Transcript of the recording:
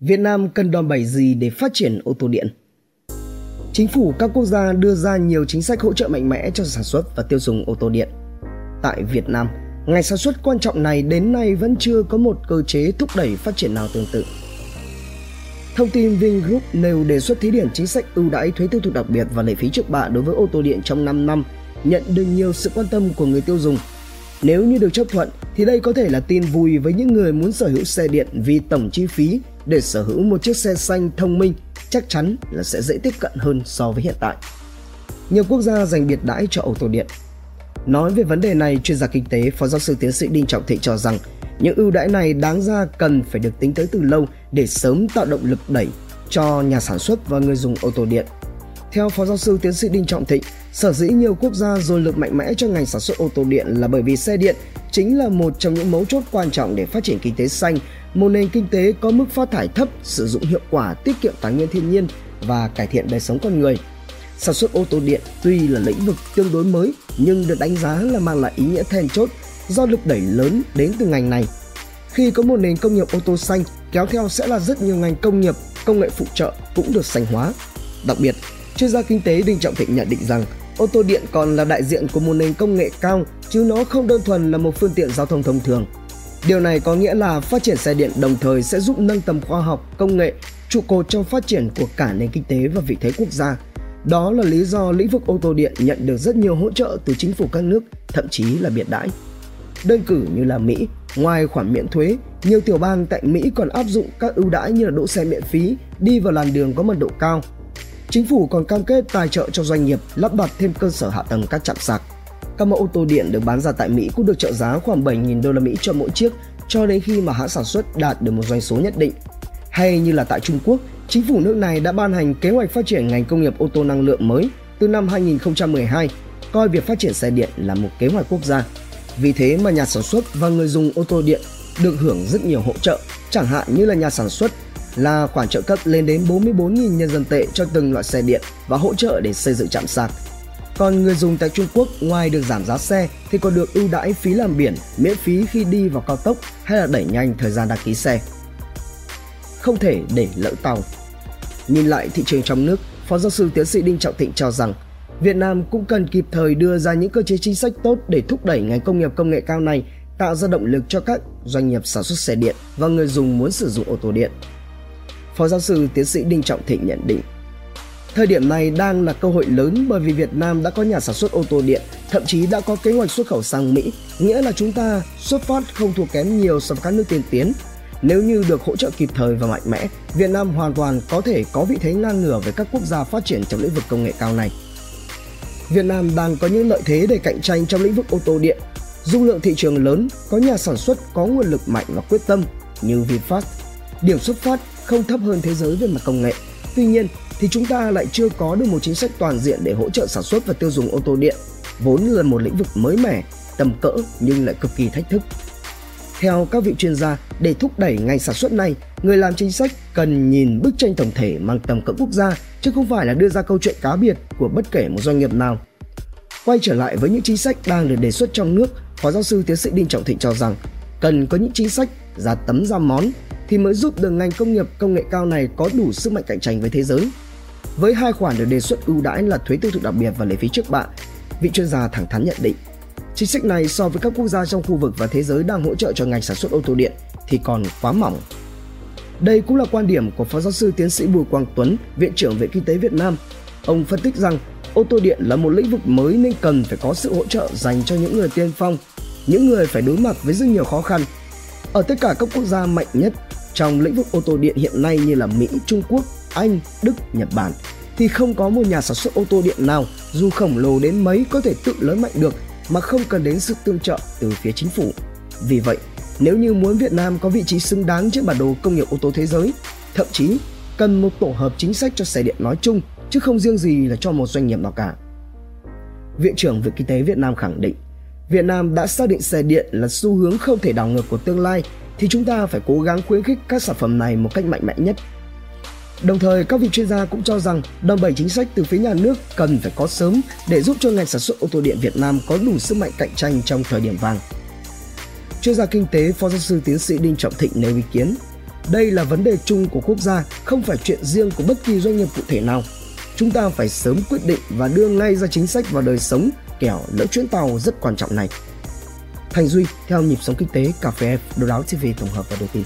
Việt Nam cần đòn bẩy gì để phát triển ô tô điện? Chính phủ các quốc gia đưa ra nhiều chính sách hỗ trợ mạnh mẽ cho sản xuất và tiêu dùng ô tô điện. Tại Việt Nam, ngành sản xuất quan trọng này đến nay vẫn chưa có một cơ chế thúc đẩy phát triển nào tương tự. Thông tin Vingroup nêu đề xuất thí điểm chính sách ưu đãi thuế tiêu thụ đặc biệt và lệ phí trước bạ đối với ô tô điện trong 5 năm, nhận được nhiều sự quan tâm của người tiêu dùng. Nếu như được chấp thuận thì đây có thể là tin vui với những người muốn sở hữu xe điện vì tổng chi phí để sở hữu một chiếc xe xanh thông minh chắc chắn là sẽ dễ tiếp cận hơn so với hiện tại. Nhiều quốc gia dành biệt đãi cho ô tô điện. Nói về vấn đề này, chuyên gia kinh tế Phó giáo sư tiến sĩ Đinh Trọng Thịnh cho rằng những ưu đãi này đáng ra cần phải được tính tới từ lâu để sớm tạo động lực đẩy cho nhà sản xuất và người dùng ô tô điện. Theo Phó giáo sư tiến sĩ Đinh Trọng Thịnh, sở dĩ nhiều quốc gia dồn lực mạnh mẽ cho ngành sản xuất ô tô điện là bởi vì xe điện chính là một trong những mấu chốt quan trọng để phát triển kinh tế xanh, một nền kinh tế có mức phát thải thấp, sử dụng hiệu quả, tiết kiệm tài nguyên thiên nhiên và cải thiện đời sống con người. Sản xuất ô tô điện tuy là lĩnh vực tương đối mới nhưng được đánh giá là mang lại ý nghĩa then chốt do lực đẩy lớn đến từ ngành này. Khi có một nền công nghiệp ô tô xanh, kéo theo sẽ là rất nhiều ngành công nghiệp, công nghệ phụ trợ cũng được xanh hóa. Đặc biệt, chuyên gia kinh tế Đinh Trọng Thịnh nhận định rằng ô tô điện còn là đại diện của một nền công nghệ cao chứ nó không đơn thuần là một phương tiện giao thông thông thường. Điều này có nghĩa là phát triển xe điện đồng thời sẽ giúp nâng tầm khoa học, công nghệ, trụ cột trong phát triển của cả nền kinh tế và vị thế quốc gia. Đó là lý do lĩnh vực ô tô điện nhận được rất nhiều hỗ trợ từ chính phủ các nước, thậm chí là biệt đãi. Đơn cử như là Mỹ, ngoài khoản miễn thuế, nhiều tiểu bang tại Mỹ còn áp dụng các ưu đãi như là đỗ xe miễn phí, đi vào làn đường có mật độ cao. Chính phủ còn cam kết tài trợ cho doanh nghiệp lắp đặt thêm cơ sở hạ tầng các trạm sạc. Các mẫu ô tô điện được bán ra tại Mỹ cũng được trợ giá khoảng 7.000 đô la Mỹ cho mỗi chiếc cho đến khi mà hãng sản xuất đạt được một doanh số nhất định. Hay như là tại Trung Quốc, chính phủ nước này đã ban hành kế hoạch phát triển ngành công nghiệp ô tô năng lượng mới từ năm 2012, coi việc phát triển xe điện là một kế hoạch quốc gia. Vì thế mà nhà sản xuất và người dùng ô tô điện được hưởng rất nhiều hỗ trợ, chẳng hạn như là nhà sản xuất là khoản trợ cấp lên đến 44.000 nhân dân tệ cho từng loại xe điện và hỗ trợ để xây dựng trạm sạc. Còn người dùng tại Trung Quốc ngoài được giảm giá xe thì còn được ưu đãi phí làm biển, miễn phí khi đi vào cao tốc hay là đẩy nhanh thời gian đăng ký xe. Không thể để lỡ tàu. Nhìn lại thị trường trong nước, Phó giáo sư tiến sĩ Đinh Trọng Thịnh cho rằng Việt Nam cũng cần kịp thời đưa ra những cơ chế chính sách tốt để thúc đẩy ngành công nghiệp công nghệ cao này, tạo ra động lực cho các doanh nghiệp sản xuất xe điện và người dùng muốn sử dụng ô tô điện. Phó giáo sư tiến sĩ Đinh Trọng Thịnh nhận định, thời điểm này đang là cơ hội lớn bởi vì Việt Nam đã có nhà sản xuất ô tô điện, thậm chí đã có kế hoạch xuất khẩu sang Mỹ, nghĩa là chúng ta xuất phát không thua kém nhiều so với các nước tiên tiến. Nếu như được hỗ trợ kịp thời và mạnh mẽ, Việt Nam hoàn toàn có thể có vị thế ngang ngửa với các quốc gia phát triển trong lĩnh vực công nghệ cao này. Việt Nam đang có những lợi thế để cạnh tranh trong lĩnh vực ô tô điện. Dung lượng thị trường lớn, có nhà sản xuất có nguồn lực mạnh và quyết tâm như VinFast. Điểm xuất phát không thấp hơn thế giới về mặt công nghệ. Tuy nhiên thì chúng ta lại chưa có được một chính sách toàn diện để hỗ trợ sản xuất và tiêu dùng ô tô điện, vốn là một lĩnh vực mới mẻ, tầm cỡ nhưng lại cực kỳ thách thức. Theo các vị chuyên gia, để thúc đẩy ngành sản xuất này, người làm chính sách cần nhìn bức tranh tổng thể mang tầm cỡ quốc gia chứ không phải là đưa ra câu chuyện cá biệt của bất kể một doanh nghiệp nào. Quay trở lại với những chính sách đang được đề xuất trong nước, Phó giáo sư tiến sĩ Đinh Trọng Thịnh cho rằng cần có những chính sách ra tấm ra món thì mới giúp được ngành công nghiệp công nghệ cao này có đủ sức mạnh cạnh tranh với thế giới. Với hai khoản được đề xuất ưu đãi là thuế tiêu thụ đặc biệt và lệ phí trước bạ, vị chuyên gia thẳng thắn nhận định chính sách này so với các quốc gia trong khu vực và thế giới đang hỗ trợ cho ngành sản xuất ô tô điện thì còn quá mỏng. Đây cũng là quan điểm của Phó giáo sư tiến sĩ Bùi Quang Tuấn, Viện trưởng Viện Kinh tế Việt Nam. Ông phân tích rằng ô tô điện là một lĩnh vực mới nên cần phải có sự hỗ trợ dành cho những người tiên phong, những người phải đối mặt với rất nhiều khó khăn. Ở tất cả các quốc gia mạnh nhất trong lĩnh vực ô tô điện hiện nay như là Mỹ, Trung Quốc, Anh, Đức, Nhật Bản thì không có một nhà sản xuất ô tô điện nào dù khổng lồ đến mấy có thể tự lớn mạnh được mà không cần đến sự tương trợ từ phía chính phủ. Vì vậy, nếu như muốn Việt Nam có vị trí xứng đáng trên bản đồ công nghiệp ô tô thế giới, thậm chí cần một tổ hợp chính sách cho xe điện nói chung chứ không riêng gì là cho một doanh nghiệp nào cả. Viện trưởng Viện Kinh tế Việt Nam khẳng định, Việt Nam đã xác định xe điện là xu hướng không thể đảo ngược của tương lai thì chúng ta phải cố gắng khuyến khích các sản phẩm này một cách mạnh mẽ nhất. Đồng thời, các vị chuyên gia cũng cho rằng đòn bẩy chính sách từ phía nhà nước cần phải có sớm để giúp cho ngành sản xuất ô tô điện Việt Nam có đủ sức mạnh cạnh tranh trong thời điểm vàng. Chuyên gia kinh tế Phó giáo sư tiến sĩ Đinh Trọng Thịnh nêu ý kiến, Đây là vấn đề chung của quốc gia, không phải chuyện riêng của bất kỳ doanh nghiệp cụ thể nào. Chúng ta phải sớm quyết định và đưa ngay ra chính sách vào đời sống kẻo lỡ chuyến tàu rất quan trọng này. Thành Duy theo nhịp sống kinh tế cà phê F, Đồ đáo TV tổng hợp và đưa tin.